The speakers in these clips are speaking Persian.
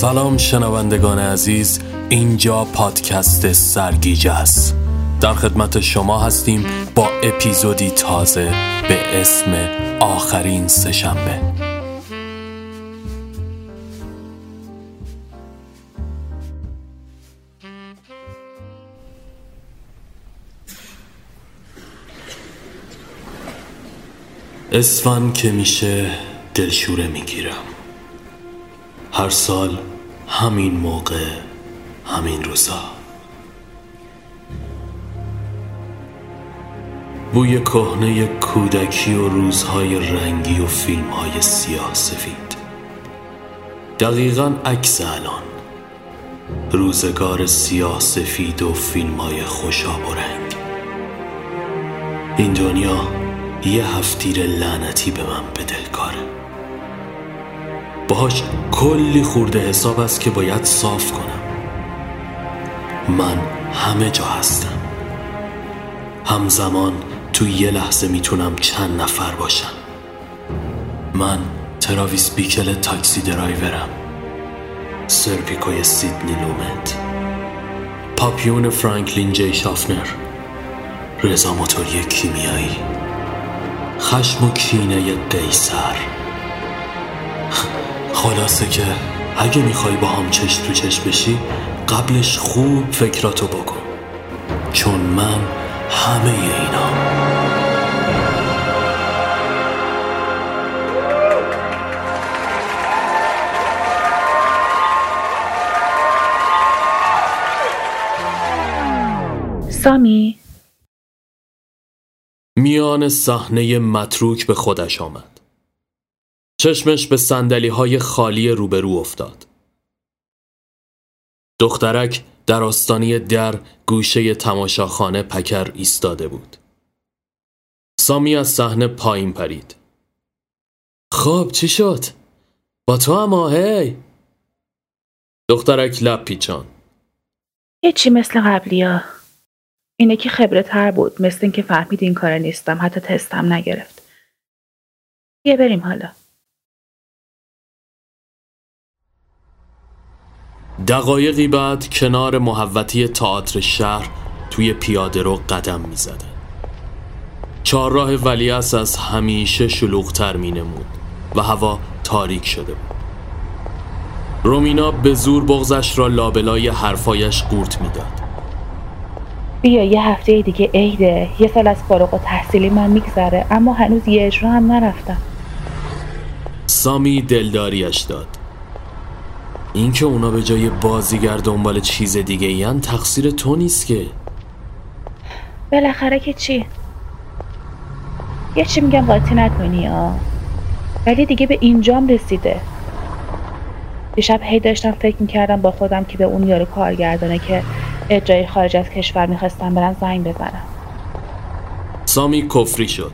سلام شنوندگان عزیز اینجا پادکست سرگیجه است. در خدمت شما هستیم با اپیزودی تازه به اسم آخرین سهشنبه اسفن که میشه دلشوره می‌گیرم. هر سال همین موقع همین روزا. بوی کهنه کودکی و روزهای رنگی و فیلمهای سیاه سفید. دقیقا عکس الان روزگار سیاه سفید و فیلمهای خوشاب و رنگ. این دنیا یه هفتیر لعنتی به من به دل کاره باهاش کلی خورده حساب است که باید صاف کنم. من همه جا هستم. همزمان تو یه لحظه می‌تونم چند نفر باشم. من تراویس بیکل تاکسی درایورم. سرپیکوی سیدنی لومت. پاپیون فرانکلین جی شافنر. رضا موتوری کیمیایی. خشم و کینه قیصر خلاصه که اگه می‌خوای با هم چشم تو چشم بشی قبلش خوب فکراتو بکن. چون من همه اینا. سامی. میان صحنه متروک به خودش آمد. چشمش به سندلی های خالی روبرو افتاد. دخترک در آستانی در گوشه تماشاخانه پکر ایستاده بود. سامی از صحنه پایین پرید. خب چی شد؟ با تو هم آهی؟ دخترک لب پیچان یه چی مثل قبلی ها. اینه که خبره تر بود. مثل اینکه فهمید این کار نیستم. حتی تستم نگرفت. یه بریم حالا. دقایقی بعد کنار محوطی تئاتر شهر توی پیاده رو قدم می زده. چهارراه ولیعصر از همیشه شلوغتر می نمود و هوا تاریک شده بود. رومینا به زور بغزش را لابلای حرفایش قورت می‌داد. بیا یه هفته دیگه عیده یه سال از فارغ و تحصیلی من میگذره اما هنوز یه اجرا هم نرفتم سامی دلداریش داد. اینکه اونا به جای بازیگر دنبال چیز دیگه این تقصیر تو نیست که. بالاخره که چی؟ یه چی میگم قاطی نکنی ها ولی دیگه به اینجام رسیده. دیشب هی داشتم فکر می‌کردم با خودم که به اون یارو کارگردانه که اجرای خارج از کشور می‌خواستم برم زنگ بزنم. سامی کفری شد.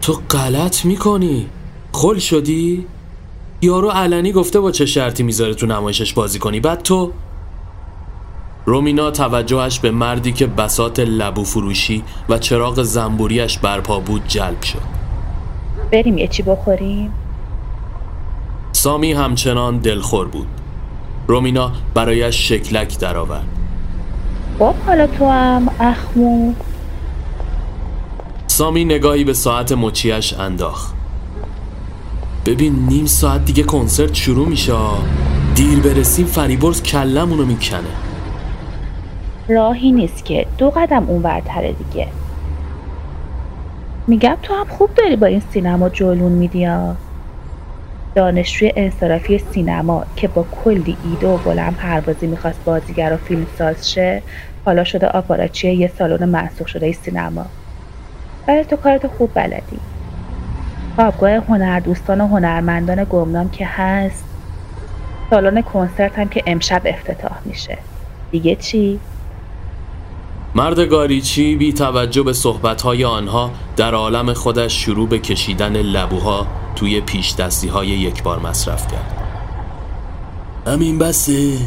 تو غلط می‌کنی. خل شدی؟ یارو علنی گفته با چه شرطی می‌ذاره تو نمایشش بازی کنی؟ بعد تو؟ رومینا توجهش به مردی که بسات لبو فروشی و چراغ زنبوریش برپا بود جلب شد. بریم یه چی بخوریم؟ سامی همچنان دلخور بود. رومینا برایش شکلک درآورد. خب حالا تو هم اخمو. سامی نگاهی به ساعت مچیش انداخت. ببین نیم ساعت دیگه کنسرت شروع میشه. دیر برسیم فریبرز کلمونو می‌کنه. راهی نیست که. دو قدم اون ورتره دیگه. میگم تو هم خوب داری با این سینما جلون میدی ها. دانشجوی انصرافی سینما که با کلی ایده و بلند پروازی می‌خواست بازیگر و فیلم ساز شه حالا شده آپاراچی یه سالن منسوخ شده سینما. ولی تو کارتو خوب بلدی. خوابگاه هنردوستان و هنرمندان گمنام که هست. سالن کنسرت هم که امشب افتتاح میشه. دیگه چی؟ مرد گاریچی بی توجه به صحبتهای آنها در عالم خودش شروع به کشیدن لبوها توی پیش دستی های یک بار مصرف کرد. همین بسه.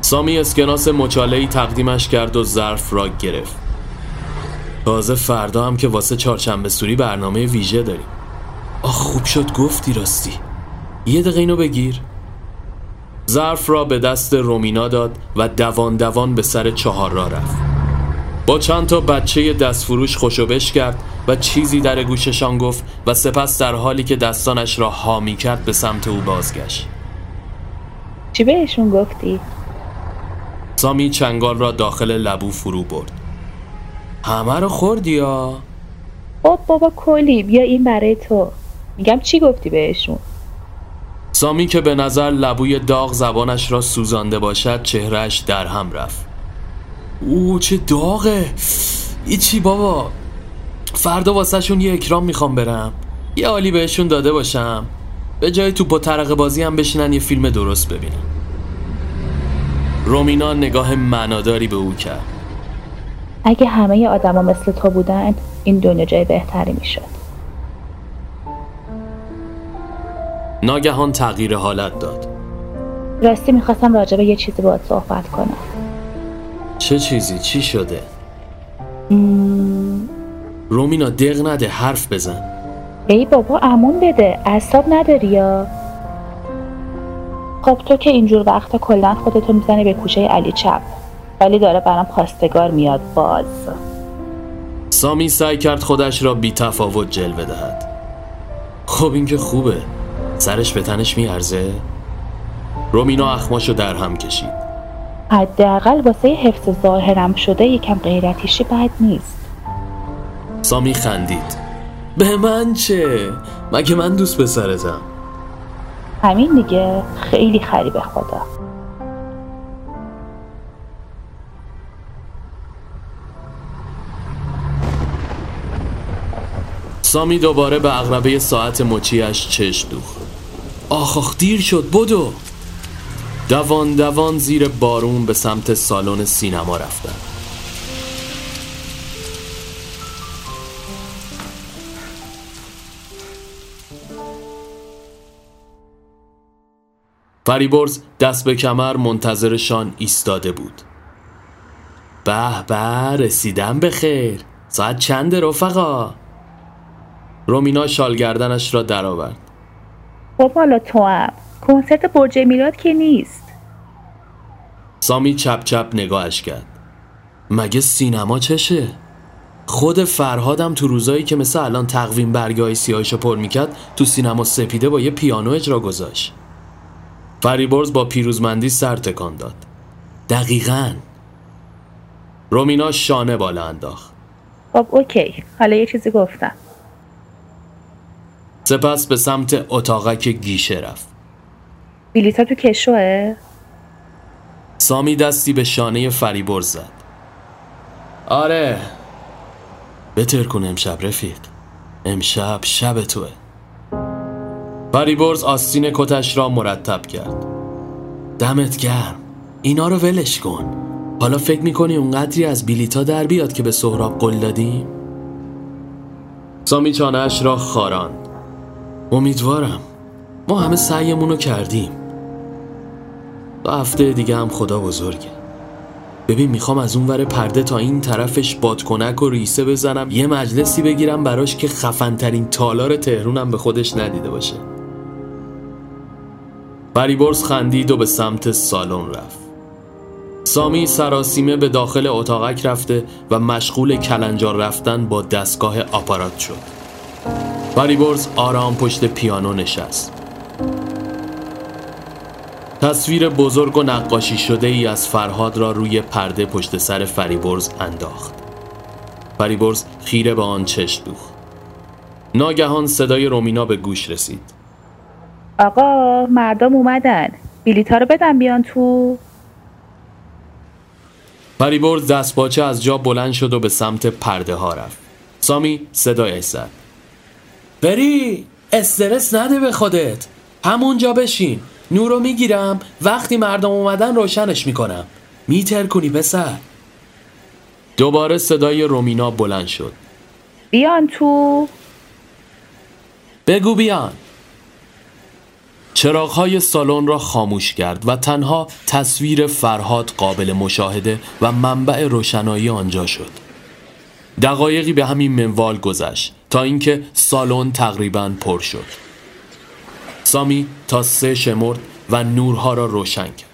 سامی اسکناس مچالهی تقدیمش کرد و ظرف را گرفت. تازه فردا هم که واسه چهارشنبه سوری برنامه ویژه داریم. آخ خوب شد گفتی راستی. یه دقیقه اینو بگیر. ظرف را به دست رومینا داد و دوان دوان به سر چهار را رفت. با چند تا بچه دستفروش خوشوبش کرد و چیزی در گوششان گفت و سپس در حالی که دستانش را حامی کرد به سمت او بازگشت. چی بهشون گفتی؟ سامی چنگال را داخل لبو فرو برد. همه رو خوردی یا؟ خب بابا کلی بیا این برای تو. میگم چی گفتی بهشون؟ سامی که به نظر لبوی داغ زبانش را سوزانده باشد چهرهش در هم رفت. او چه داغه. ای چی بابا. فردا واسه شون یه اکرام می‌خوام برم. یه عالی بهشون داده باشم. به جای توپ و ترق بازی هم بشینن یه فیلم درست ببینن. رومینا نگاه معناداری به او کرد. اگه همه آدما مثل تو بودن این دنیا جای بهتری می‌شد. ناگهان تغییر حالت داد. راستی می‌خواستم راجع به یه چیزی باید صحبت کنم. چه چیزی؟ چی شده؟ مم، رومینا دق نده حرف بزن. ای بابا امون بده. اعصاب نداری یا؟ خب تو که اینجور وقتا کلا خودتو می‌زنی به کوچه علی چپ. ولی داره برام خواستگار میاد باز سامی سعی کرد خودش را بی تفاوت جلوه دهد. خب این که خوبه. سرش به تنش میارزه؟ رومینا اخماشو در هم کشید. حداقل واسه حفظ ظاهرم شده یکم غیرتیشی بد نیست. سامی خندید. به من چه؟ مگه من دوست پسرتم؟ همین دیگه. خیلی خری به خدا. سامی دوباره به اغربه ساعت مچیش چشم دوخت. آخ آخ دیر شد بدو. دوان دوان زیر بارون به سمت سالن سینما رفتن. فریبرز دست به کمر منتظرشان ایستاده بود. به به رسیدم به خیر. ساعت چند رفقا؟ رومینا شالگردنش را درآورد. خب حالا تو هم. کنسرت برج میلاد که نیست. سامی چپ چپ نگاهش کرد. مگه سینما چشه؟ خود فرهادم تو روزایی که مثل الان تقویم برگای سیاهشو پر می‌کرد تو سینما سپیده با یه پیانو اجرا گذاشت. فریبرز با پیروزمندی سر تکان داد. دقیقا. رومینا شانه بالا انداخت. خب اوکی. حالا یه چیزی گفتم. سپس به سمت اتاقک گیشه رفت. بلیتا تو کشوه؟ سامی دستی به شانه فریبرز زد. آره. بتر کن امشب رفیق. امشب شب توه. فریبرز آستین کتش را مرتب کرد. دمت گرم. اینا رو ولش کن. حالا فکر می‌کنی اونقدری از بیلیتا در بیاد که به سهراب قول دادیم؟ سامی چانهش را خاراند. امیدوارم. ما همه سعیمون رو کردیم. دو هفته دیگه هم خدا بزرگه. ببین می‌خوام از اون ور پرده تا این طرفش بادکنک و ریسه بزنم. یه مجلسی بگیرم براش که خفنترین تالار تهرونم به خودش ندیده باشه. فریبرز خندید و به سمت سالن رفت. سامی سراسیمه به داخل اتاقک رفته و مشغول کلنجار رفتن با دستگاه آپارات شد. فریبرز آرام پشت پیانو نشست. تصویر بزرگ و نقاشی شده ای از فرهاد را روی پرده پشت سر فریبرز انداخت. فریبرز خیره به آن چشم دوخت. ناگهان صدای رومینا به گوش رسید. آقا مردم اومدن. بلیتا رو بدم بیان تو. فریبرز دستپاچه از جا بلند شد و به سمت پرده ها رفت. سامی صدایش زد بری استرس نده به خودت. همونجا بشین. نورو می‌گیرم. وقتی مردم اومدن روشنش می‌کنم. میتر کنی پسر. دوباره صدای رومینا بلند شد. بیان تو. بگو بیان. چراغهای سالن را خاموش کرد و تنها تصویر فرهاد قابل مشاهده و منبع روشنایی آنجا شد. دقایقی به همین منوال گذشت. تا اینکه سالن تقریبا پر شد. سامی تا سه شمرد و نورها را روشن کرد.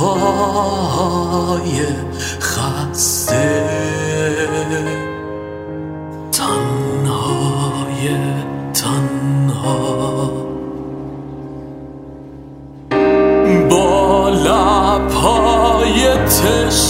پای خسته. تنهای تنها. با لبهای تشنه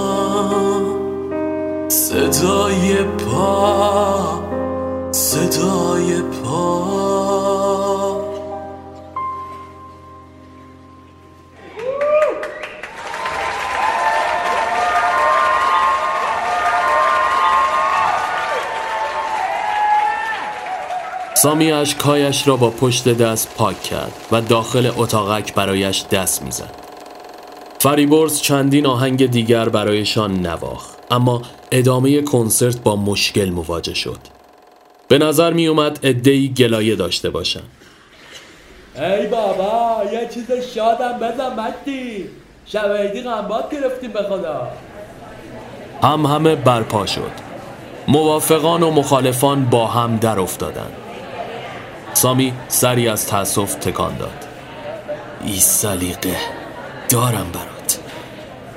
صدای پا صدای پا سامی اشکهایش را با پشت دست پاک کرد و داخل اتاقک برایش دست می‌زد. فریبرز چندین آهنگ دیگر برایشان نواخ اما ادامه کنسرت با مشکل مواجه شد. به نظر می اومد ادهی گلایه داشته باشند. ای بابا یه چیز شادم بزن مدی. شویدی غنبات گرفتیم به خدا. هم همه برپا شد. موافقان و مخالفان با هم در افتادند سامی سری از تأسف تکان داد. ای سلیقه دارم برات.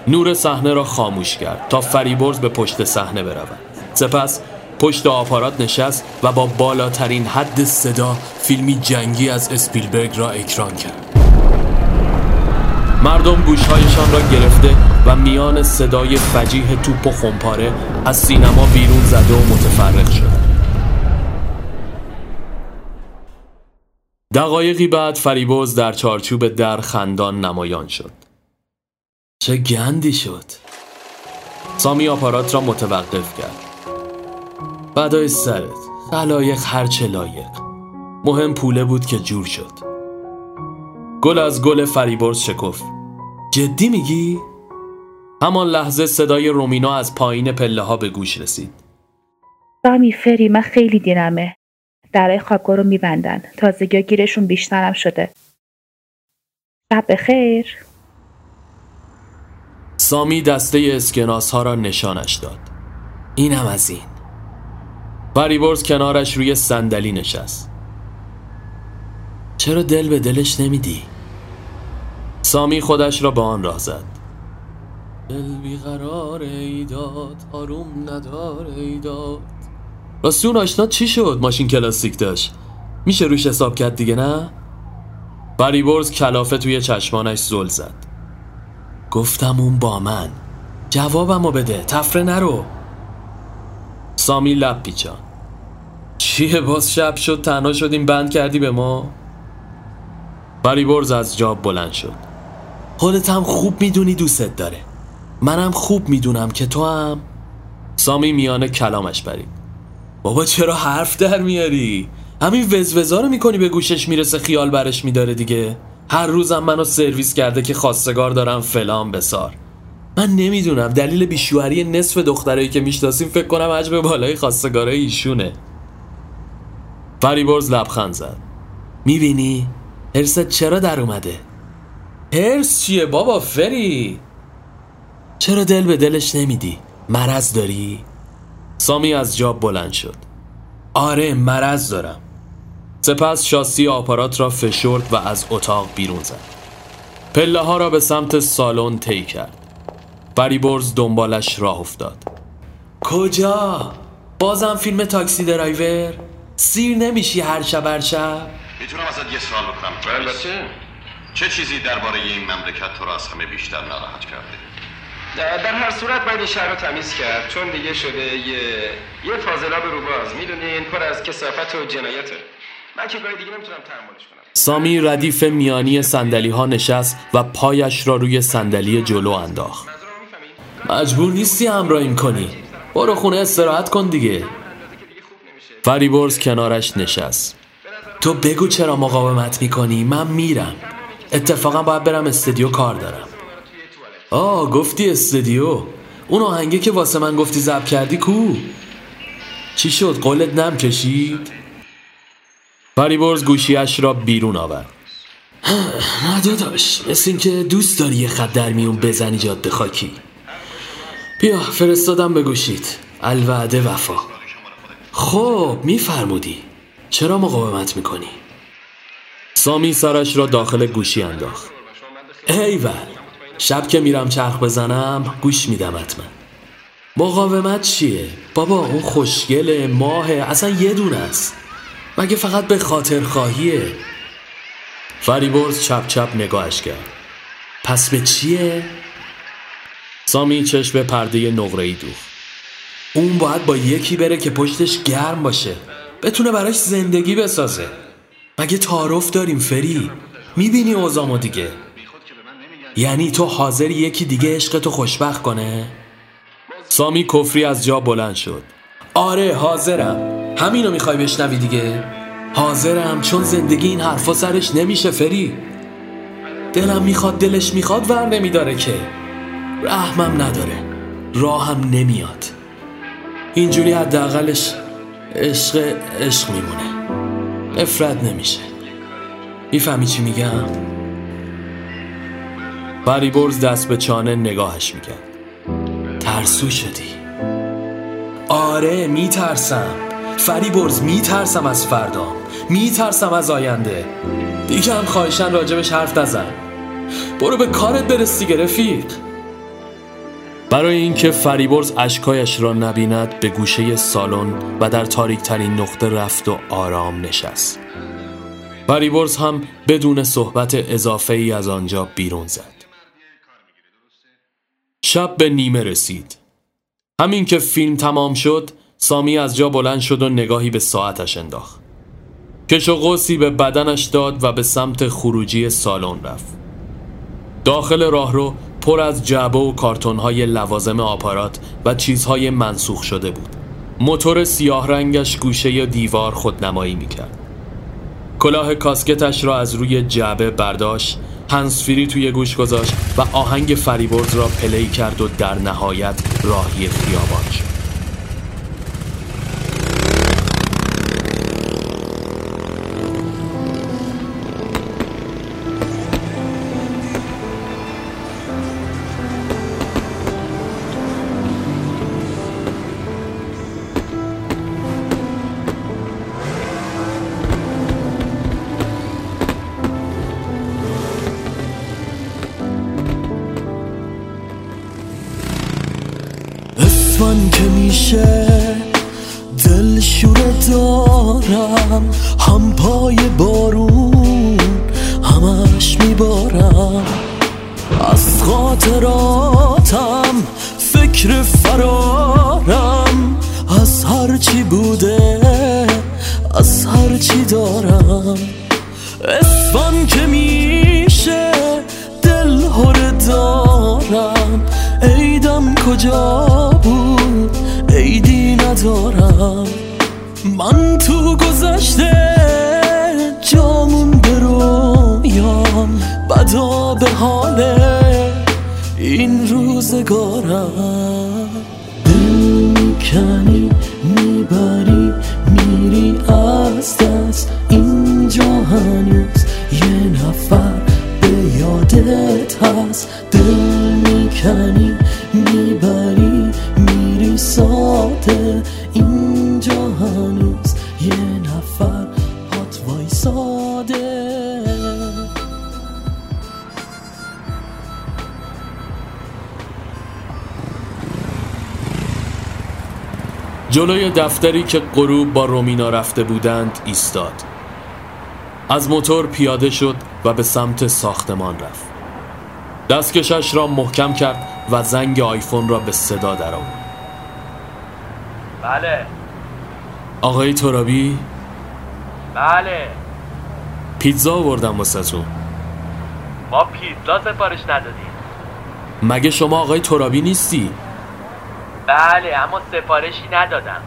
نور صحنه را خاموش کرد تا فریبرز به پشت صحنه برود سپس پشت آپارات نشست و با بالاترین حد صدا فیلمی جنگی از اسپیلبرگ را اکران کرد. مردم گوشهایشان را گرفته و میان صدای فجیح توپ و خمپاره از سینما بیرون زده و متفرق شد دقایقی بعد فریبوز در چارچوب در خندان نمایان شد. چه گندی شد. سامی آپارات را متوقف کرد. بعدای سرت علایق هرچه لایق. مهم پوله بود که جور شد. گل از گل فریبرز شکفت. جدی میگی؟ همان لحظه صدای رومینا از پایین پله ها به گوش رسید. سامی فری من خیلی دیرمه درای خوابگاه رو میبندن. تازگی گیرشون بیشترم شده. شب بخیر. سامی دسته اسکناس ها را نشانش داد. اینم از این. فریبرز کنارش روی صندلی نشست. چرا دل به دلش نمیدی؟ سامی خودش را به آن راه زد. دل بیقرار ایداد آروم ندار ایداد راستی اون آشنا چی شد؟ ماشین کلاسیک داشت. میشه روش حساب کرد دیگه نه؟ فریبرز کلافه توی چشمانش زل زد. گفتم اون با من. جوابمو بده. تفره نرو. سامی لب پیچان. چیه باز شب شد؟ تنها شدیم. بند کردی به ما؟ فریبرز از جاب بلند شد. خودت هم خوب می‌دونی دوستت داره. منم خوب می‌دونم که تو هم. سامی میانه کلامش برید بابا چرا حرف در میاری؟ همین وزوزا رو می‌کنی به گوشش می‌رسه خیال برش میداره دیگه. هر روزم منو سرویس کرده که خواستگار دارم فلان بسار من نمی‌دونم دلیل بیشوهری نصف دخترایی که می‌شناسیم فکر کنم عجب بالای خواستگارای ایشونه فریبرز لبخند زد می‌بینی؟ هرست چرا در اومده؟ هرس چیه بابا فری؟ چرا دل به دلش نمیدی؟ مرض داری؟ سامی از جاب بلند شد آره مرض دارم سپس شاسی آپارات را فشرد و از اتاق بیرون زد. پله ها را به سمت سالن طی کرد. فریبرز دنبالش راه افتاد. کجا؟ بازم فیلم تاکسی درایور؟ سیر نمیشی هر شب هر شب؟ می‌تونم ازت یه سوال بکنم. البته چه چیزی درباره این مملکت تو را از همه بیشتر ناراحت کرده؟ در هر صورت باید این شهر رو تمیز کرد چون دیگه شده یه یه فاضلاب روباز. می‌دونین پر از کسافت و جنایته. من که دیگه نمی‌تونم تحملش کنم. سامی ردیف میانی صندلی ها نشست و پایش را روی صندلی جلو انداخت. مجبور نیستی همراهیم کنی. برو خونه استراحت کن دیگه. فریبرز کنارش نشست. تو بگو چرا مقاومت می‌کنی؟ من میرم. اتفاقا باید برم استودیو کار دارم. آه گفتی استودیو اون آهنگه که واسه من گفتی ضبط کردی کو؟ چی شد؟ قولت نم کشید؟ فریبرز گوشیش را بیرون آورد. نه داداش مثل این که دوست داری یه خط در میون بزنی جاده خاکی. بیا فرستادم به گوشید الوعده وفا. خب میفرمودی. چرا مقاومت می‌کنی؟ سامی سرش را داخل گوشی انداخت. ایول شب که میرم چرخ بزنم گوش میدم حتما. مقاومت چیه؟ بابا اون خوشگله ماه اصلا یه دونه است. مگه فقط به خاطر خواهیه؟ فریبرز چپ چپ نگاهش کرد. پس به چیه؟ سامی چشم به پرده نقره‌ای دوخت. اون باید با یکی بره که پشتش گرم باشه. بتونه براش زندگی بسازه. مگه تعارف داریم فری؟ می‌بینی اوزامو دیگه. یعنی تو حاضر یکی دیگه عشقتو خوشبخت کنه؟ سامی کفری از جا بلند شد. آره حاضرم. همینو می‌خوای بشنوی دیگه؟ حاضرم چون زندگی این حرفا سرش نمیشه فری. دلم می‌خواد دلش می‌خواد ور نمیداره که. رحمم نداره. راهم نمیاد. اینجوری حداقلش عشق عشق میمونه. نفرت نمیشه. می‌فهمی چی میگم؟ فریبرز دست به چانه نگاهش می‌کرد. ترسو شدی. آره میترسم. فریبرز میترسم از فردا میترسم از آینده. دیگه هم خواهشن راجبش حرف نزن. برو به کارت برس دیگه رفیق. برای اینکه فریبرز اشکایش را نبیند به گوشه سالن و در تاریک ترین نقطه رفت و آرام نشست. فریبرز هم بدون صحبت اضافه ای از آنجا بیرون زد. شب به نیمه رسید. همین که فیلم تمام شد سامی از جا بلند شد و نگاهی به ساعتش انداخت. کش و قوسی به بدنش داد و به سمت خروجی سالن رفت. داخل راهرو پر از جعبه و کارتون‌های لوازم آپارات و چیزهای منسوخ شده بود. موتور سیاه رنگش گوشه یا دیوار خودنمایی می‌کرد. کلاه کاسکتش را از روی جعبه برداشت هنسفیری توی گوش گذاشت و آهنگ فریبرز را پلی کرد و در نهایت راهی خیابان شد. اسفن که میشه دل شوره دارم. هم پای بارون همش میبارم. از خاطراتم فکر فرارم. از هرچی بوده از هرچی دارم. اسفن که میشه دل هر دارم. عیدم کجا بود؟ ندارم. من تو گذشته جامون برویام بدا به حال این روزگارم. دل می‌بری میری از دست. اینجا هنوز یه نفر به یادت هست. دل می‌کنی می‌بری ساده اینجا هنوز یه نفر پات وایساده جلوی دفتری که غروب با رومینا رفته بودند ایستاد. از موتور پیاده شد و به سمت ساختمان رفت. دستکشش را محکم کرد و زنگ آیفون را به صدا درآورد. بله. آقای ترابی؟ بله. پیتزا آوردم واسهتون ما پیتزا سفارش ندادیم. مگه شما آقای ترابی نیستی؟ بله اما سفارشی ندادم.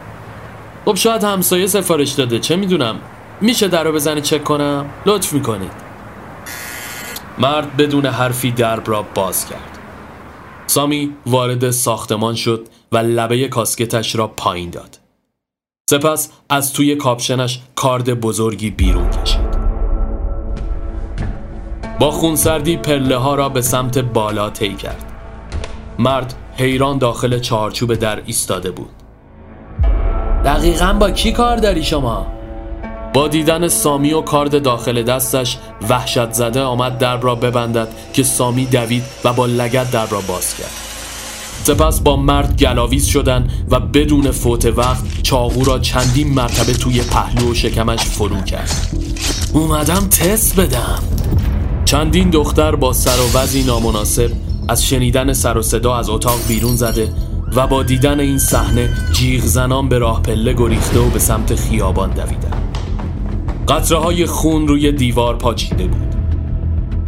خب شاید همسایه سفارش داده چه می‌دونم. میشه در رو بزنی چک کنم؟ لطف می‌کنید. مرد بدون حرفی درب را باز کرد. سامی وارد ساختمان شد. و لبه کاسکتش را پایین داد. سپس از توی کاپشنش کارد بزرگی بیرون کشید. با خونسردی پله ها را به سمت بالا طی کرد. مرد حیران داخل چارچوب در ایستاده بود. دقیقا با کی کار داری شما؟ با دیدن سامی و کارد داخل دستش وحشت زده آمد درب را ببندد که سامی دوید و با لگت درب را باز کرد. سپس با مرد گلاویز شدن و بدون فوت وقت چاقو را چندین مرتبه توی پهلو و شکمش فرو کرد. اومدم تست بدم. چندین دختر با سر و وضعی نامناسب از شنیدن سر و صدا از اتاق بیرون زده و با دیدن این صحنه جیغ زنان به راه پله گریخته و به سمت خیابان دویدن. قطره های خون روی دیوار پاچیده بود.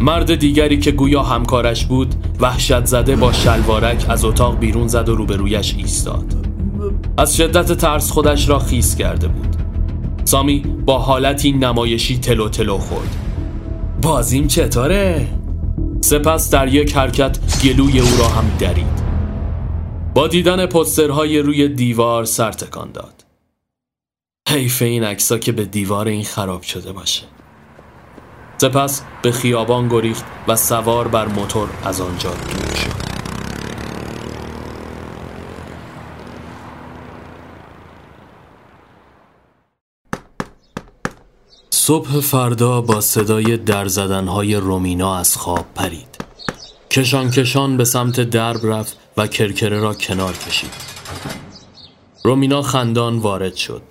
مرد دیگری که گویا همکارش بود وحشت زده با شلوارک از اتاق بیرون زد و روبرویش ایستاد. از شدت ترس خودش را خیس کرده بود. سامی با حالتی نمایشی تلو تلو خورد. بازیم چطوره؟ سپس در یک حرکت گلوی او را هم درید. با دیدن پسترهای روی دیوار سر تکان داد. حیف این عکسا که به دیوار این خراب شده باشه. سپس به خیابان گریخت و سوار بر موتور از آنجا دور شد. صبح فردا با صدای در زدنهای رومینا از خواب پرید. کشان کشان به سمت درب رفت و کرکره را کنار کشید. رومینا خندان وارد شد.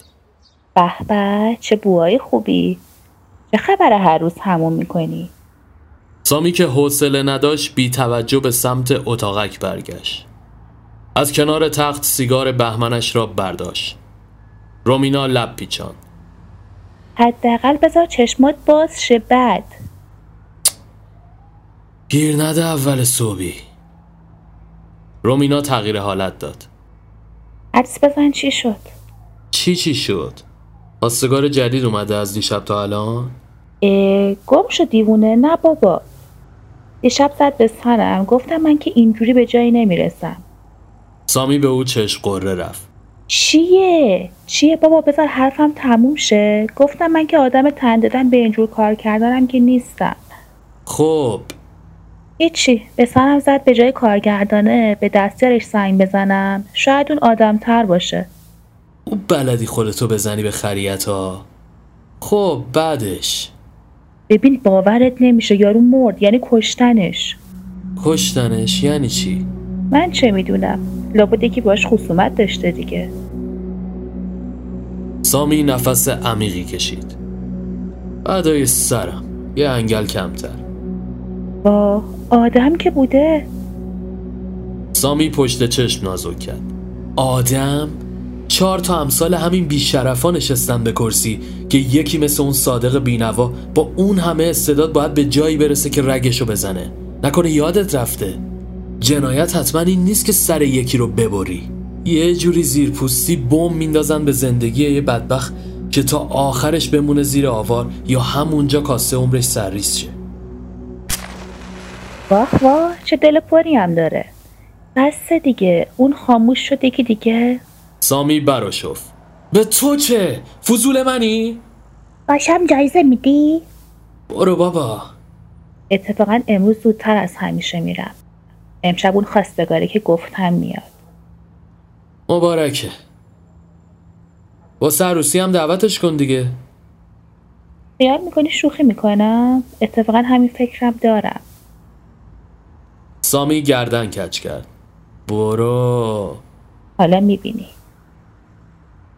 به چه بوهای خوبی. چه خبر هر روز همون می‌کنی؟ سامی که حوصله نداشت بی توجه به سمت اتاقک برگشت. از کنار تخت سیگار بهمنش را برداشت. رومینا لب پیچان حداقل بذار چشمات باز شه بعد. گیر نده اول صبحی. رومینا تغییر حالت داد. عکس بزن چی شد؟ چی چی شد؟ خواستگار جدید اومده از دیشب تا الان؟ اه، گم شد دیوونه نه بابا. دیشب زد به سرم گفتم من که اینجوری به جایی نمی‌رسم. سامی به او چشم قره رفت. چیه؟ چیه بابا؟ بذار حرفم تموم شه. گفتم من که آدم تن دادن به اینجور کار کردنم که نیستم. خب. هیچی. به سرم زد به جای کارگردانه به دستیارش سنگ بزنم. شاید اون آدم تر باشه. او بلدی خودتو بزنی به خریت ها خب بعدش. ببین باورت نمیشه یارو مرد یعنی کشتنش. کشتنش یعنی چی؟ من چه می‌دونم؟ لابد یکی باش خصومت داشته دیگه. سامی نفس عمیقی کشید. بعدای سرم یه انگل کمتر. با آدم که بوده؟ سامی پشت چشم نازک کرد. آدم؟ چهار تا امثال همین بیشرفا نشستن به کرسی که یکی مثل اون صادق بینوا با اون همه استعداد باید به جایی برسه که رگشو بزنه. نکنه یادت رفته. جنایت حتما این نیست که سر یکی رو ببری. یه جوری زیرپوستی بم میندازن به زندگی یه بدبخت که تا آخرش بمونه زیر آوار یا همونجا کاسه عمرش سرریز شه. واه واه چه دل پری هم داره. بس دیگه اون خاموش شد یکی دیگه سامی براشف. به تو چه؟ فضول منی؟ باشم جایزه میدی؟ برو بابا. اتفاقا امروز زودتر از همیشه میرم. امشب اون خواستگاری که گفتم میاد. مبارکه. با عروسی هم دعوتش کن دیگه. خیال می‌کنی شوخی می‌کنم؟ اتفاقا همین فکرم دارم. سامی گردن کج کرد. برو. حالا می‌بینی.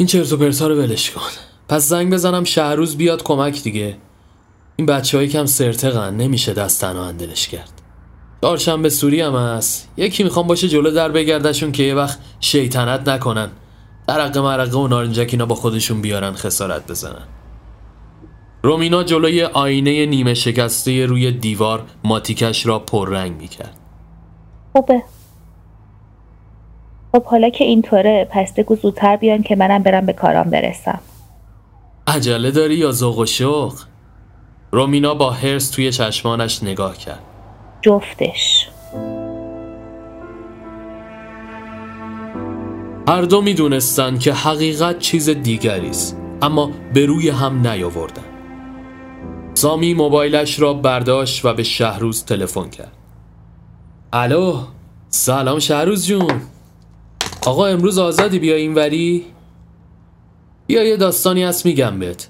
این چرت و پرتا رو ولش کن. پس زنگ بزنم شهروز بیاد کمک دیگه. این بچه های کم سرتقن نمیشه دست تنها کرد. چهارشنبه سوری هم هست. یکی می‌خوام باشه جلو در بگردشون که یه وقت شیطنت نکنن. درقه مرقه و نارنجک اینا با خودشون بیارن خسارت بزنن. رومینا جلوی آینه نیمه شکسته روی دیوار ماتیکش را پررنگ می‌کرد. خوبه. خب حالا که اینطوره پس بگو زودتر بیان که منم برم به کارام برسم. عجله داری یا ذوق و شوق؟ رومینا با هرس توی چشمانش نگاه کرد. جفتش. هر دو می‌دونستند که حقیقت چیز دیگری است اما به روی هم نیاوردن. سامی موبایلش را برداشت و به شهروز تلفن کرد. الو؟ سلام شهروز جون. آقا امروز آزادی بیا اینوری؟ بیا یه داستانی هست میگم بهت.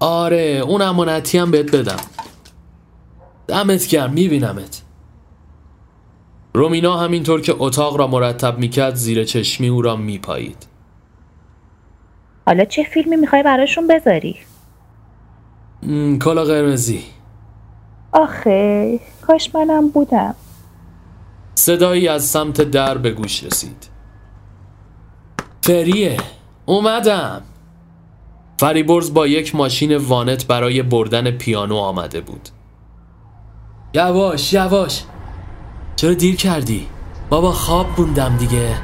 آره اون امانتی هم بهت بدم. دمت گرم میبینمت. رومینا همینطور که اتاق را مرتب می‌کرد زیر چشمی او را میپایید. حالا چه فیلمی می‌خوای براشون بذاری؟ کلا قرمزی. آخه کاش منم بودم. صدایی از سمت در به گوش رسید. فریه اومدم. فریبرز با یک ماشین وانت برای بردن پیانو آمده بود. یواش یواش. چرا دیر کردی؟ بابا خواب بوندم دیگه.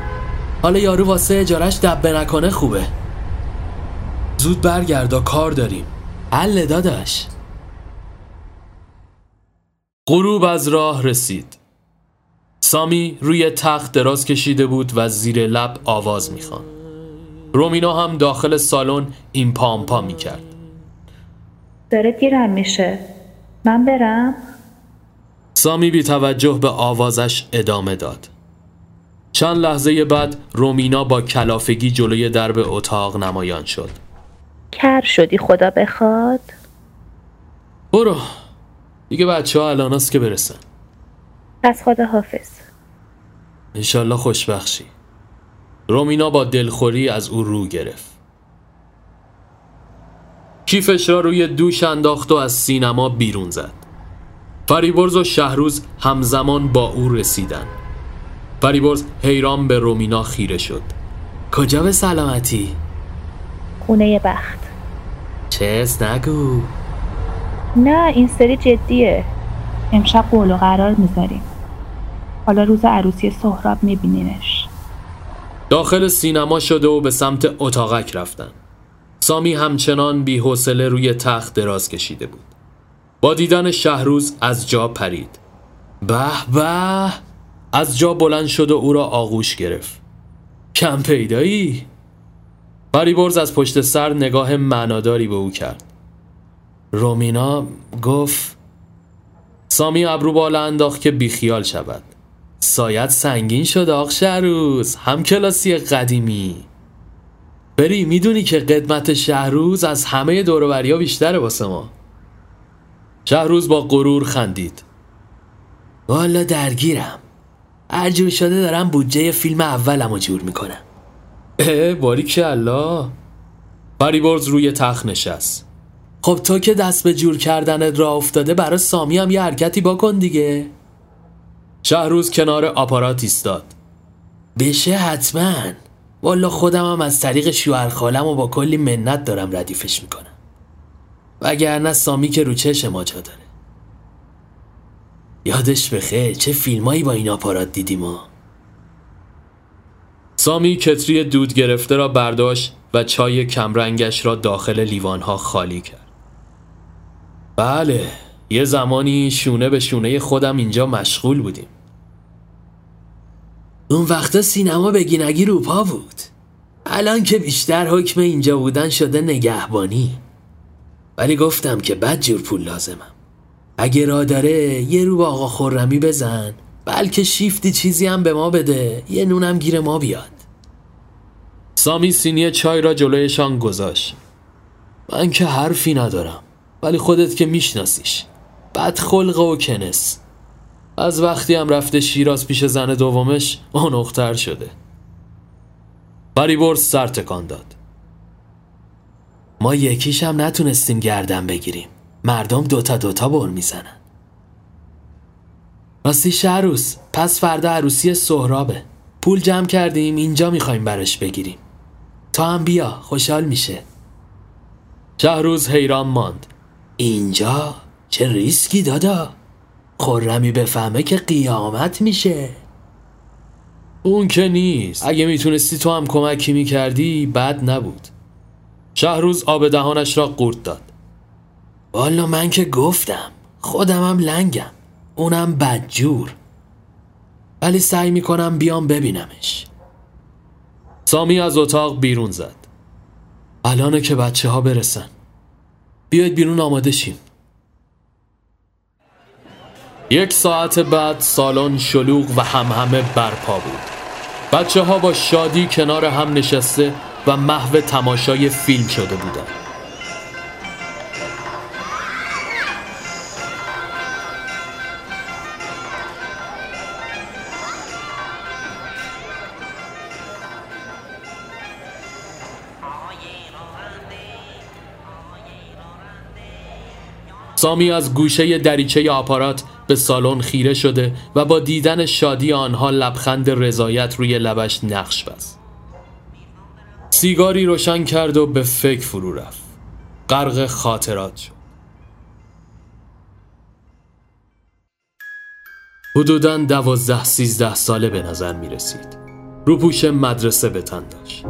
حالا یارو واسه اجارش دبه نکنه خوبه. زود برگردا کار داریم. حل داداش. غروب از راه رسید. سامی روی تخت دراز کشیده بود و زیر لب آواز می‌خوان رومینا هم داخل سالن این پامپا می‌کرد داره دیرم میشه. من برم؟ سامی بی توجه به آوازش ادامه داد. چند لحظه بعد رومینا با کلافگی جلوی درب اتاق نمایان شد. کر شدی خدا بخواد؟ برو. دیگه بچه ها الان که برسن. پس خدا حافظ انشالله خوشبخشی رومینا با دلخوری از او رو گرفت. کیفش را روی دوش انداخت و از سینما بیرون زد. فریبرز و شهروز همزمان با او رسیدن فریبرز حیران به رومینا خیره شد. کجا به سلامتی؟ خونه بخت. چس نگو. نه این سری جدیه. امشب قول و قرار می‌ذاریم. حالا روز عروسی سهراب میبینینش. داخل سینما شده و به سمت اتاقک رفتن. سامی همچنان بی حوصله روی تخت دراز کشیده بود. با دیدن شهروز از جا پرید. به به از جا بلند شد و او را آغوش گرفت. کم پیدایی؟ فریبرز از پشت سر نگاه معناداری به او کرد. رومینا گفت سامی ابرو بالا انداخت که بیخیال شود. سایت سنگین شد آق شهروز هم کلاسی قدیمی. بری می‌دونی که قدمت شهروز از همه دوروبریا بیشتره واسه ما. شهروز با غرور خندید. والا درگیرم. هر شده دارم بودجه فیلم اولم رو جور می‌کنم. اه که الله فریبرز روی تخت نشست. خب تو که دست به جور کردنت را افتاده برای سامی هم یه حرکتی بکن دیگه. شهروز کنار آپارات ایستاد. بشه حتما. والا خودم هم از طریق شوهر خالم و با کلی منت دارم ردیفش می‌کنم. وگرنه سامی که رو چشم ما جا داره. یادش بخیر چه فیلمایی با این آپارات دیدیم ما سامی کتری دود گرفته را برداشت و چای کمرنگش را داخل لیوانها خالی کرد. بله یه زمانی شونه به شونه خودم اینجا مشغول بودیم. اون وقتا سینما بگینگی روپا بود. الان که بیشتر حکم اینجا بودن شده نگهبانی. ولی گفتم که بد جور پول لازمم. اگه را داره یه رو با آقا خورمی بزن. بلکه شیفتی چیزی هم به ما بده یه نونم گیر ما بیاد. سامی سینی چای را جلویشان گذاشت. من که حرفی ندارم ولی خودت که میشناسیش. بد خلق و کنس. از وقتی هم رفته شیراز پیش زن دومش اونختر شده. فریبرز سر تکان داد. ما یکیش هم نتونستیم گردن بگیریم. مردم دوتا دوتا بر می‌زنن. راستی شهروز پس فردا عروسی سهرابه. پول جمع کردیم اینجا می‌خوایم برش بگیریم. تا هم بیا خوشحال میشه. شهروز حیران ماند. اینجا چه ریسکی دادا؟ خورمی بفهمه که قیامت میشه. اون که نیست. اگه می‌تونستی تو هم کمکی می‌کردی بد نبود. شهروز آب دهانش را قورت داد. والا من که گفتم خودمم لنگم. اونم بدجور. ولی سعی می‌کنم بیام ببینمش. سامی از اتاق بیرون زد. الانه که بچه ها برسن. بیاید بیرون آماده شیم. یک ساعت بعد سالن شلوغ و همهمه برپا بود. بچه ها با شادی کنار هم نشسته و محو تماشای فیلم شده بودند. سامی از گوشه دریچه آپارات به سالن خیره شده و با دیدن شادی آنها لبخند رضایت روی لبش نقش بست. سیگاری روشن کرد و به فکر فرو رفت. غرق خاطرات شد. حدوداً دوازده سیزده ساله به نظر می رسید. روپوش مدرسه به تن داشت.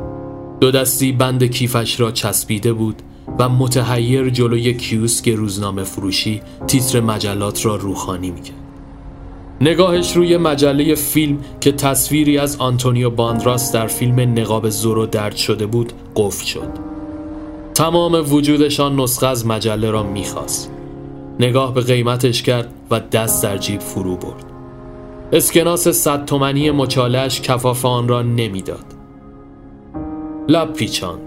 دو دستی بند کیفش را چسبیده بود و متحیر جلوی کیوسک روزنامه فروشی تیتر مجلات را روخانی می‌کرد. نگاهش روی مجله فیلم که تصویری از آنتونیو باندراس در فیلم نقاب زورو درد شده بود قفل شد. تمام وجودشان نسخه از مجله را می‌خواست. نگاه به قیمتش کرد و دست در جیب فرو برد. اسکناس صد تومنی مچالش کفاف آن را نمی‌داد. لب پیچاند.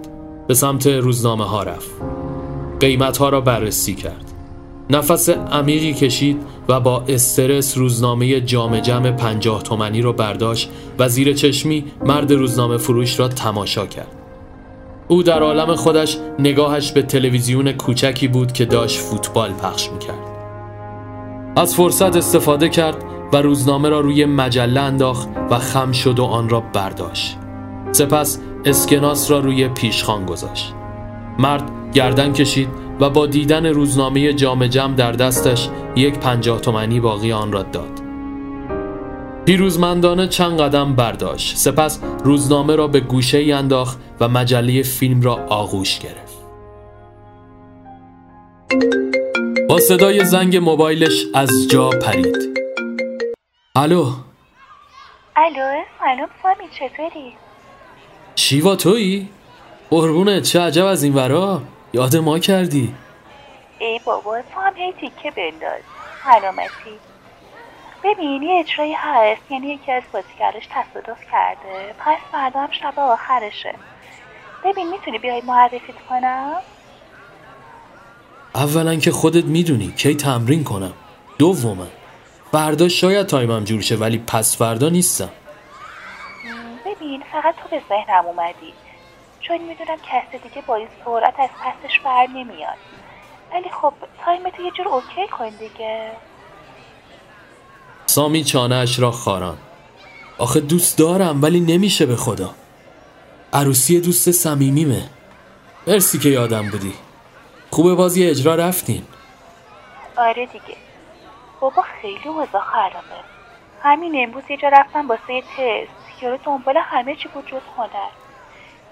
به سمت روزنامه ها رفت. قیمت ها را بررسی کرد. نفس عمیقی کشید و با استرس روزنامه جام جمع پنجاه تومنی رو برداشت و زیر چشمی مرد روزنامه فروش را تماشا کرد. او در عالم خودش نگاهش به تلویزیون کوچکی بود که داشت فوتبال پخش می‌کرد. از فرصت استفاده کرد و روزنامه را روی مجله انداخت و خم شد و آن را برداشت. سپس اسکناس را روی پیشخان گذاشت. مرد گردن کشید و با دیدن روزنامه جام جم در دستش یک پنجاه تومنی باقی آن را داد. پیروزمندانه چند قدم برداشت. سپس روزنامه را به گوشه انداخت و مجله فیلم را آغوش گرفت. با صدای زنگ موبایلش از جا پرید. الو. الو سلام سامی چطوری؟ شیوا تویی؟ قربونه چه عجب از این ورا؟ یاد ما کردی. ای بابا تو هم هی تیکه بنداز. سلامتی. ببین یه اجرایی هست. یعنی یکی از بازیگراش تصادف کرده. پس فردا هم شب آخرشه. ببین می‌تونی بیای معرفیت کنم؟ اولا که خودت می‌دونی کی تمرین کنم. دوما فردا شاید time م جور شه ولی پس فردا نیستم. ببین فقط تو به ذهنم اومدی. چون می‌دونم کس دیگه با این سرعت از پسش بر نمیاد. ولی خب time تو یه جور OK کن دیگه. سامی چانه‌اش را خاراند. آخه دوست دارم ولی نمیشه به خدا. عروسی دوست صمیمیمه. مرسی که یادم بودی. خوبه بازی اجرا رفتین. آره دیگه. بابا خیلی وضع خرابه. همین امروز یه جا رفتم واسه تست. یارو دنبال همه چی بود جز هنر.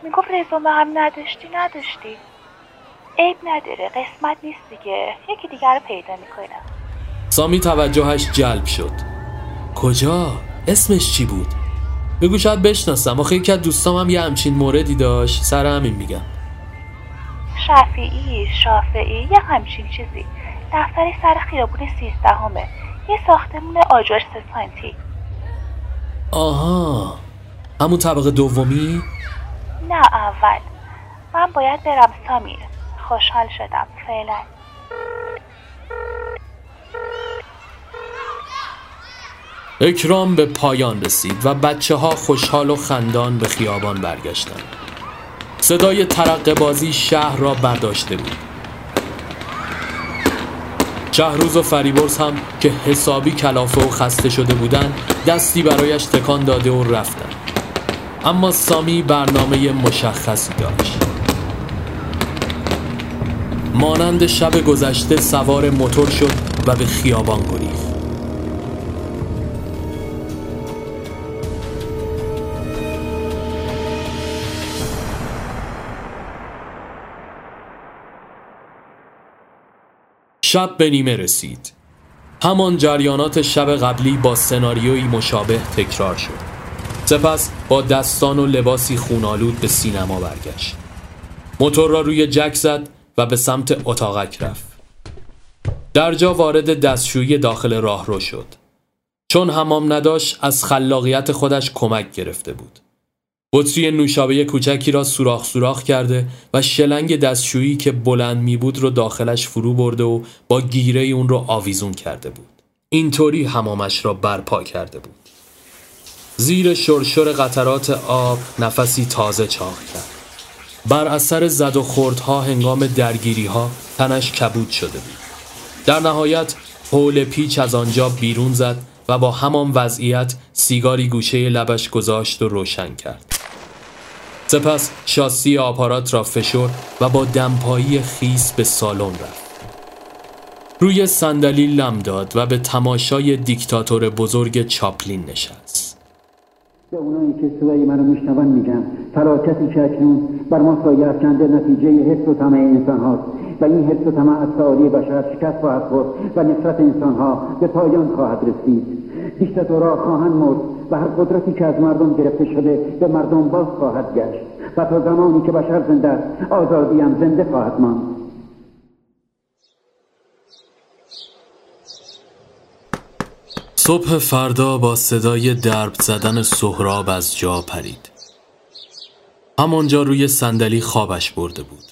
می‌گفت رزومه هم نداشتی نداشتی. عیب نداره قسمت نیست دیگه. یکی دیگر رو پیدا می‌کنم. سامی توجهش جلب شد. کجا؟ اسمش چی بود؟ بگو شاید بشناسم. آخه یکی از دوستام هم یه همچین موردی داشت. سر همین میگم. شفیعی شافعی یه همچین چیزی. دفتری سر خیابون سیزدهمه. یه ساختمون آجر سه سانتی آها همون طبقه دومی؟ نه اول من باید برم سامی خوشحال شدم فعلا اکرام به پایان رسید و بچه ها خوشحال و خندان به خیابان برگشتند. صدای ترقه بازی شهر را برداشته بود. شهروز و فریبرز هم که حسابی کلافه و خسته شده بودند دستی برایش تکان داده و رفتند. اما سامی برنامه مشخصی داشت. مانند شب گذشته سوار موتور شد و به خیابان گریخت. شب به نیمه رسید. همان جریانات شب قبلی با سناریویی مشابه تکرار شد. سپس با دستان و لباسی خونالود به سینما برگشت. موتور را روی جک زد و به سمت اتاقک رفت. در جا وارد دستشویی داخل راهرو شد. چون حمام نداشت از خلاقیت خودش کمک گرفته بود. بطری نوشابه کوچکی را سوراخ سوراخ کرده و شلنگ دستشویی که بلند می بود رو داخلش فرو برده و با گیره اون رو آویزون کرده بود. اینطوری حمامش را برپا کرده بود. زیر شرشر قطرات آب نفسی تازه چاق کرد. بر اثر زد و خوردها هنگام درگیری ها تنش کبود شده بود. در نهایت حول پیچ از آنجا بیرون زد و با همان وضعیت سیگاری گوشه لبش گذاشت و روشن کرد. سپس شاسی آپارات را فشرد و با دمپایی خیس به سالن رفت. روی صندلی لم داد و به تماشای دیکتاتور بزرگ چاپلین نشست. به اونایی که صدای منو میشنون میگم فلاکتی که اکنون بر ما سایه افکنده نتیجه حس و طمع انسان هاست و این حس و طمع از تعالی بشر شکست خواهد خورد و نفرت انسان ها به پایان خواهد رسید. دیکتاتورها خواهند مرد. و هر قدرتی که از مردم گرفته شده به مردم باز خواهد گشت و تا زمانی که بشر زنده است آزادی هم زنده خواهد ماند. صبح فردا با صدای درب زدن سهراب از جا پرید. همانجا روی صندلی خوابش برده بود.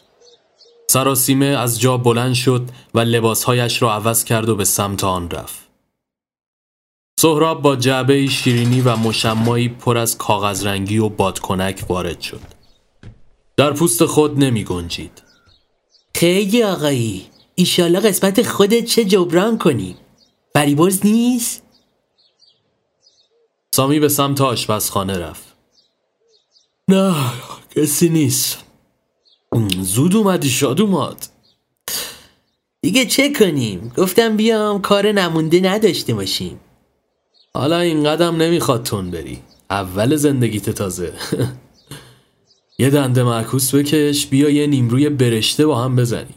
سراسیمه از جا بلند شد و لباسهایش را عوض کرد و به سمت آن رفت. سهراب با جعبه شیرینی و مشمایی پر از کاغذ رنگی و بادکنک وارد شد. در پوست خود نمی گنجید. خیلی آقایی ایشالله قسمت خودت چه جبران کنی؟ فریبرز نیست؟ سامی به سمت آشپزخانه رفت. نه کسی نیست. زود اومدی شاد اومد دیگه چه کنیم؟ گفتم بیام کار نمونده نداشته باشیم. حالا این قدم نمی‌خواد تون بری. اول زندگیت تازه. یه دنده معکوس بکش بیا یه نیمروی برشته با هم بزنیم.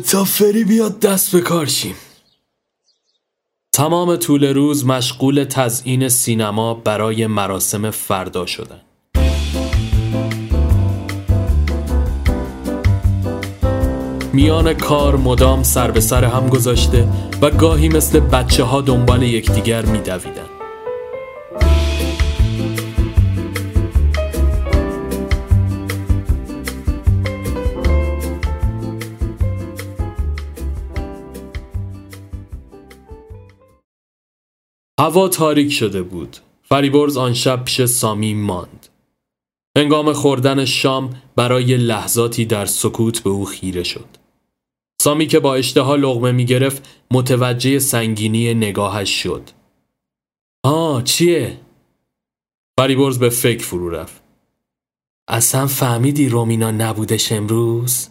تا فری بیاد دست به کار شیم تمام طول روز مشغول تزیین سینما برای مراسم فردا شدن. میان کار مدام سر به سر هم گذاشته و گاهی مثل بچه ها دنبال یکدیگر میدویدن. هوا تاریک شده بود. فریبرز آن شب پیش سامی ماند. هنگام خوردن شام برای لحظاتی در سکوت به او خیره شد. سامی که با اشتها لغمه می گرفت متوجه سنگینی نگاهش شد. آه چیه؟ فریبرز به فکر فرو رفت. اصلا فهمیدی رومینا نبودش امروز؟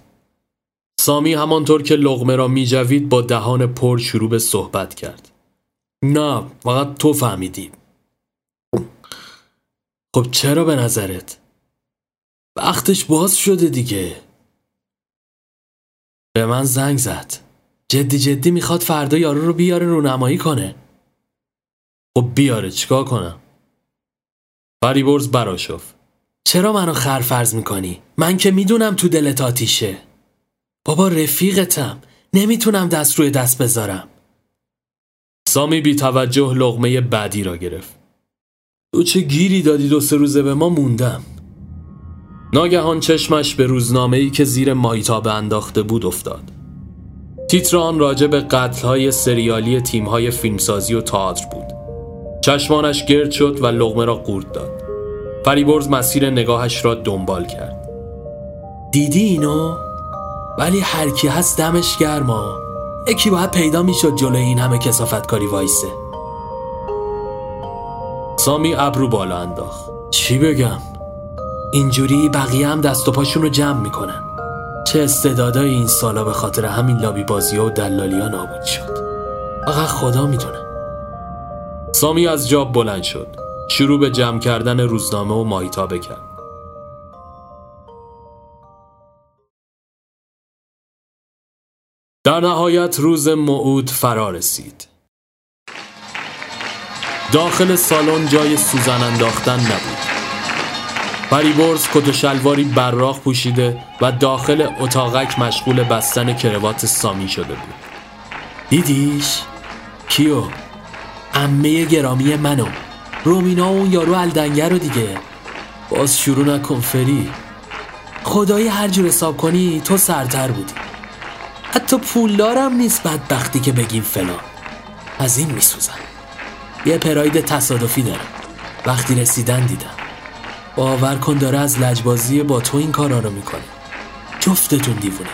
سامی همانطور که لغمه را می جوید با دهان پر شروع به صحبت کرد. نه فقط تو فهمیدی. خب چرا به نظرت؟ وقتش باز شده دیگه به من زنگ زد. جدی جدی می‌خواد فردا یارو رو بیاره رونمایی کنه. خب بیاره چیکار کنم؟ فریبرز براشف. چرا منو خرفرز می‌کنی؟ من که می‌دونم تو دلت آتیشه. بابا رفیقتم. نمی‌تونم دست روی دست بذارم. سامی بی توجه لغمه بعدی را گرفت. تو چه گیری دادی دو سه روزه به ما موندم؟ ناگهان چشمش به روزنامه ای که زیر مایتاب انداخته بود افتاد. تیتر آن راجع به های سریالی های فیلمسازی و تئاتر بود. چشمانش گرد شد و لغمه را قورت داد. فریبرز مسیر نگاهش را دنبال کرد. دیدی اینو؟ ولی هر کی هست دمش گرما. یکی باید پیدا می‌شد جلوی این همه کسافت کاری وایسه. سامی ابرو بالا انداخت. چی بگم؟ اینجوری بقیه هم دست و پاشون رو جمع می‌کنن. چه استعدادای این سالا به خاطر همین لابی بازی و دلالی ها نابود شد. فقط خدا می‌دونه. سامی از جاب بلند شد. شروع به جمع کردن روزنامه و مایتابه کرد. در نهایت روز موعود فرا رسید. داخل سالن جای سوزن انداختن نبود. فریبرز کت و شلواری براق پوشیده و داخل اتاقک مشغول بستن کروات سامی شده بود. دیدیش؟ کیو؟ امه گرامی منو. رومینا و اون یارو الدنگر رو دیگه. باز شروع نکن فری. خدایی هر جور حساب کنی تو سرتر بودی. حتی پولدارم نیست بدبختی که بگیم فلان. از این میسوزم یه پراید تصادفی دارم. وقتی رسیدن دیدم. باور کن داره از لجبازی با تو این کارا رو می‌کنه. جفتتون دیوونه.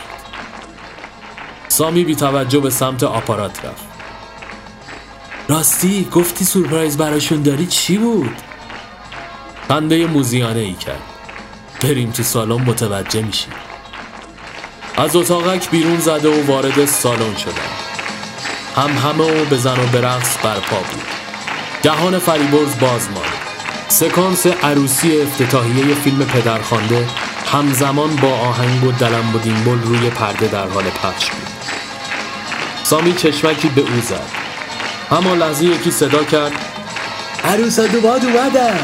سامی بی توجه به سمت آپارات رفت. راستی گفتی سورپرایز براشون داری چی بود؟ خنده موزیانه ای کرد. بریم تو سالن متوجه میشیم. از اتاقک بیرون زده و وارد سالن شدن. هم همه و بزن و برقص برپا بود. دهان فریبرز باز ماند. سکانس عروسی افتتاحیه فیلم پدرخوانده همزمان با آهنگ و دلم و دیمبل روی پرده در حال پخش بود. سامی چشمکی به او زد. همان لحظه یکی صدا کرد. عروسا دوباد اومدن.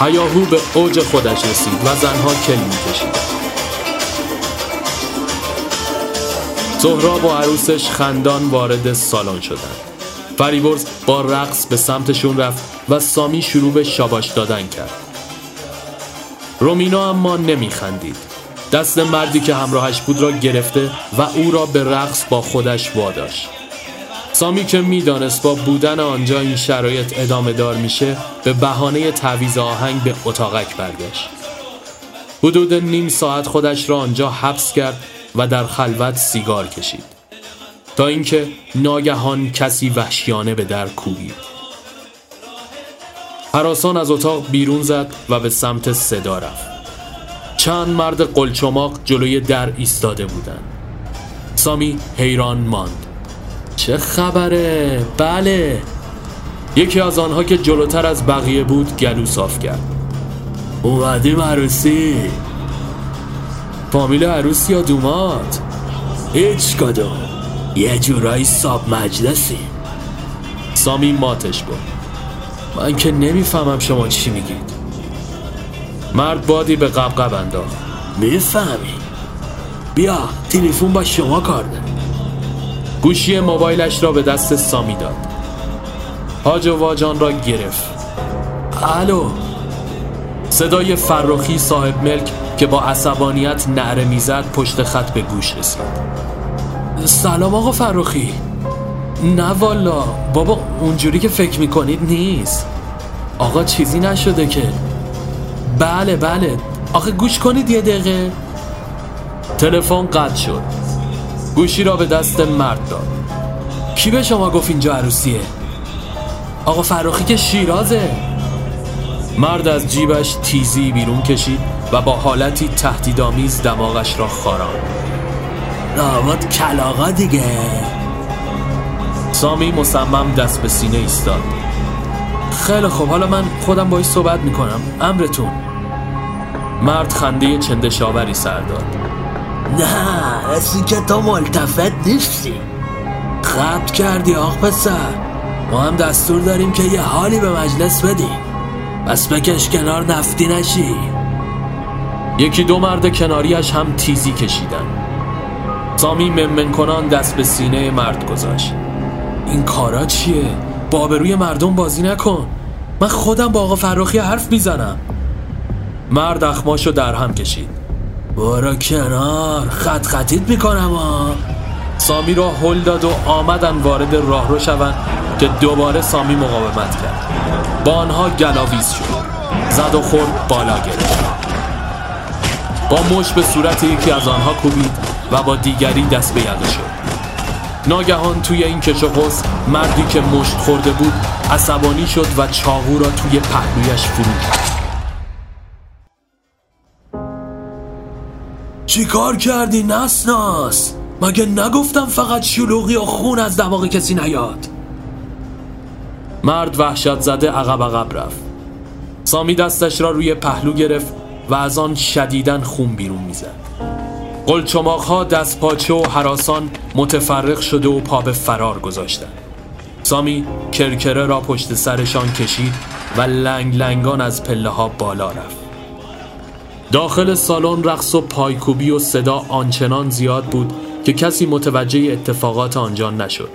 هیاهو به اوج خودش رسید و زنها کل میکشیدن زهرا با عروسش خندان وارد سالن شدند. فریبرز با رقص به سمتشون رفت و سامی شروع به شاباش دادن کرد. رومینا اما نمیخندید. دست مردی که همراهش بود را گرفته و او را به رقص با خودش واداشت. سامی که می‌دانست با بودن آنجا این شرایط ادامه دار میشه به بهانه تعویز آهنگ به اتاقک برگشت. حدود نیم ساعت خودش را آنجا حبس کرد و در خلوت سیگار کشید. تا اینکه ناگهان کسی وحشیانه به در کوبید حراسان از اتاق بیرون زد و به سمت صدا رفت. چند مرد قلچماق جلوی در ایستاده بودند. سامی حیران ماند. چه خبره؟ بله. یکی از آنها که جلوتر از بقیه بود گلو صاف کرد. اومدیم عروسی. فامیل عروس یا دومات؟ هیچ کدوم. یه جورایی ساب مجلسی. سامی ماتش بود من که نمی‌فهمم شما چی میگید. مرد بادی به قبقب انداخت. می‌فهمی؟ بیا تلفن با شما کار گوشی موبایلش را به دست سامی داد. حاج و واجان را گرفت. الو. صدای فرخی صاحب ملک که با عصبانیت نعره می‌زد پشت خط به گوش رسید. سلام آقا فرخی. نه والا. بابا اونجوری که فکر می‌کنید نیست. آقا چیزی نشده که. بله بله. آخه گوش کنید یه دقیقه. تلفن قطع شد. گوشی را به دست مرد داد. کی به شما گفت اینجا عروسیه؟ آقا فراخی که شیرازه. مرد از جیبش تیزی بیرون کشید و با حالتی تهدیدآمیز دماغش را خاران داماد کلاغا دیگه. سامی مصمم دست به سینه ایستاد. خیلی خوب حالا من خودم باید صحبت می‌کنم. امرتون. مرد خنده چندشاوری سر داد. نه اسی که تو ملتفت نیستی. خط کردی آق پسر. ما هم دستور داریم که یه حالی به مجلس بدیم. بس بکش کنار نفتی نشی. یکی دو مرد کناریش هم تیزی کشیدن. سامی ممن کنان دست به سینه مرد گذاشت. این کارا چیه؟ با روی مردم بازی نکن. من خودم با آقا فراخی حرف می‌زنم. مرد اخماشو در هم کشید. برو کنار خط خطیت می‌کنم ها سامی را هل داد و آمدن وارد راهرو شوند که دوباره سامی مقاومت کرد. با آنها گلاویز شد. زد و خورد بالا گرفت. با مش به صورت یکی از آنها کوبید و با دیگری دست به یقه شد. ناگهان توی این کش مردی که مشت خورده بود عصبانی شد و چاقو را توی پهلویش فرو کرد. چی کار کردی نسناس؟ مگه نگفتم فقط شلوغی و خون از دماغ کسی نیاد؟ مرد وحشت زده عقب عقب رفت. سامی دستش را روی پهلو گرفت و از آن شدیدن خون بیرون می‌زد. قلچماق ها دست پاچه و حراسان متفرق شده و پا به فرار گذاشتند. سامی کرکره را پشت سرشان کشید و لنگ لنگان از پله ها بالا رفت. داخل سالن رقص و پایکوبی و صدا آنچنان زیاد بود که کسی متوجه اتفاقات آنجا نشد.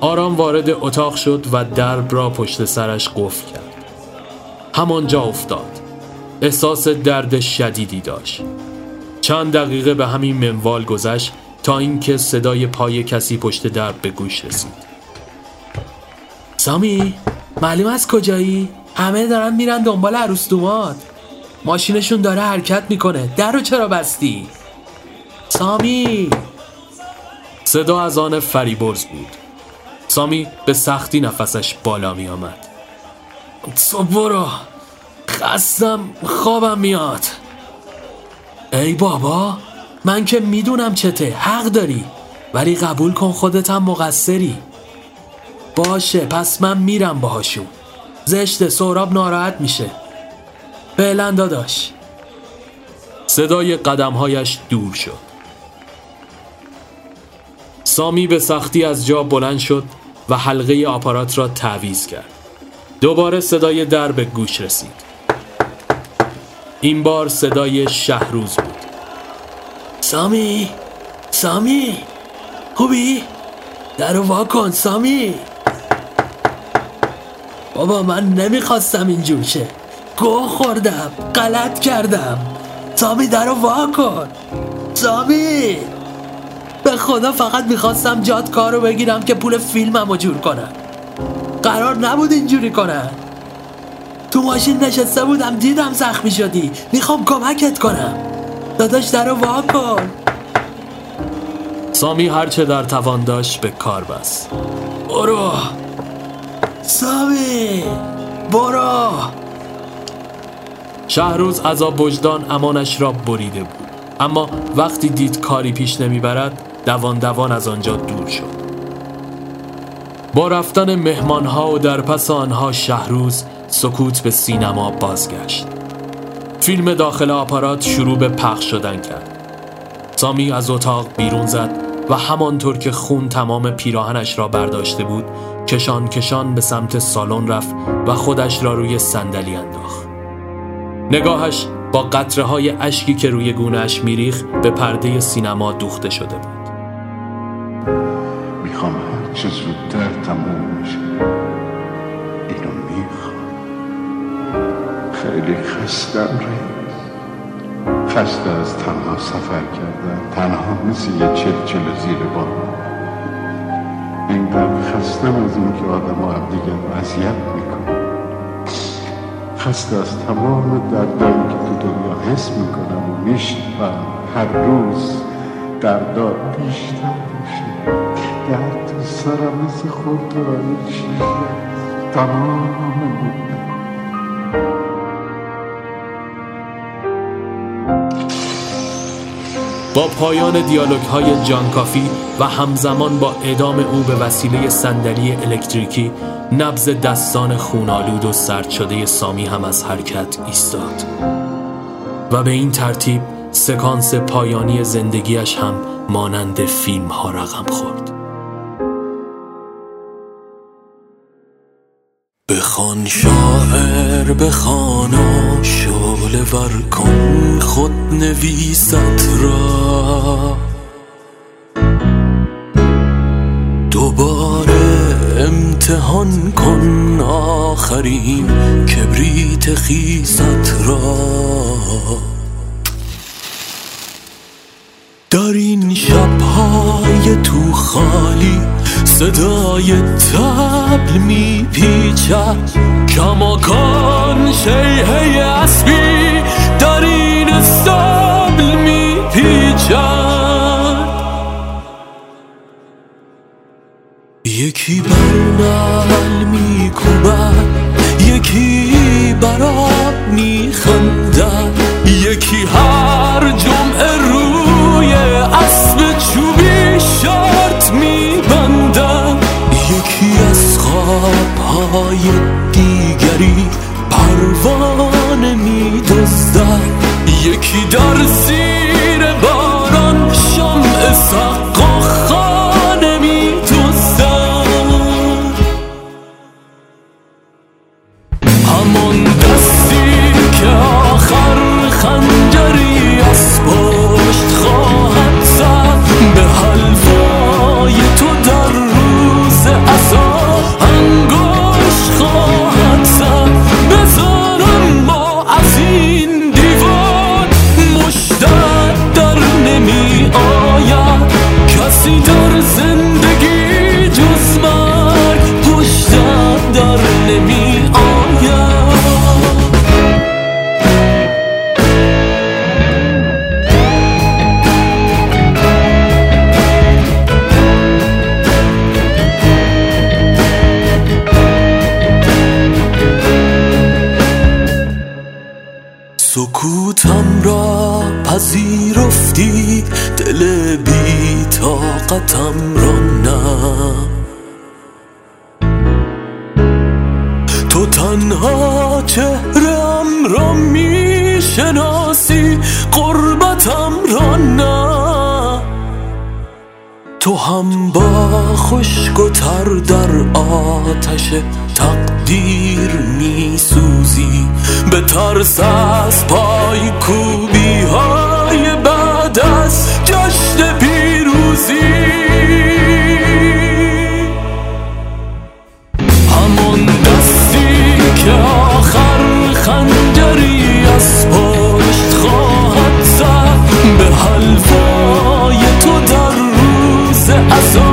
آرام وارد اتاق شد و درب را پشت سرش قفل کرد. همانجا افتاد. احساس درد شدیدی داشت. چند دقیقه به همین منوال گذشت تا اینکه صدای پای کسی پشت درب به گوش رسید. سامی معلوم از کجایی؟ همه دارن میرن دنبال عروس دومات ماشینشون داره حرکت می‌کنه. در رو چرا بستی؟ سامی! صدا از آن فریبرز بود. سامی به سختی نفسش بالا می آمد تو برو. خستم خوابم میاد. ای بابا من که می‌دونم چته حق داری ولی قبول کن خودت هم مقصری. باشه پس من میرم باهاشون. زشته سوراب ناراحت میشه. فعلا داداش. صدای قدمهایش دور شد. سامی به سختی از جا بلند شد و حلقه آپارات را تعویز کرد. دوباره صدای در به گوش رسید. این بار صدای شهروز بود. سامی سامی خوبی؟ در وا کن سامی. بابا من نمی‌خواستم اینجور شه. گوه خوردم غلط کردم. سامی در وا کن. سامی! به خدا فقط می‌خواستم جات کارو بگیرم که پول فیلممو جور کنم قرار نبود اینجوری کنم تو ماشین نشسته بودم دیدم زخمی شدی. می‌خوام کمکت کنم. داداش در رو وا کن. سامی هرچه در توان داشت به کار بست. برو. سامی برو. شهروز عذاب وجدان امانش را بریده بود. اما وقتی دید کاری پیش نمی‌برد دوان دوان از آنجا دور شد. با رفتن مهمانها و در پس آنها شهروز سکوت به سینما بازگشت. فیلم داخل آپارات شروع به پخش شدن کرد. سامی از اتاق بیرون زد و همانطور که خون تمام پیراهنش را برداشته بود کشان کشان به سمت سالن رفت و خودش را روی صندلی انداخت. نگاهش با قطره های اشکی که روی گونهش میریخ به پرده سینما دوخته شده بود. می‌خوام هر چه زودتر تموم میشه خیلی خستم رئیس خسته از تنها سفر کردن. تنها مثل یه چلچل زیر بارون اینقدر خستم از این که آدم ها دیگر اذیت می‌کنه خسته از تمام دردایی که تو دنیا حس می‌کنم و میشنوم. هر روز دردار بیشتر میشه. درد تو سرم مثل خودرانی شیشه تمام با پایان دیالوگ های جان کافی و همزمان با اعدام او به وسیله صندلی الکتریکی نبز دستان خونالود و سرد شده سامی هم از حرکت ایستاد. و به این ترتیب سکانس پایانی زندگیش هم مانند فیلم ها رقم خورد. بخوان شاعر بخوانا شعله ور کن خود نویست را. دوباره امتحان کن آخرین کبریت خیست را. در این شبهای تو خالی؟ صدای تبل میپیچد. کماکان شیهه اسبی در این استبل میپیچد. یکی برنل میکوبد یکی براب میخندد یکی هر یکی در زیر باران شمع سقا نه. تو تنها چهرم را می‌شناسی قربتم را نه. تو هم با خشک و تر در آتش تقدیر میسوزی. به ترس از پای کوبی azul.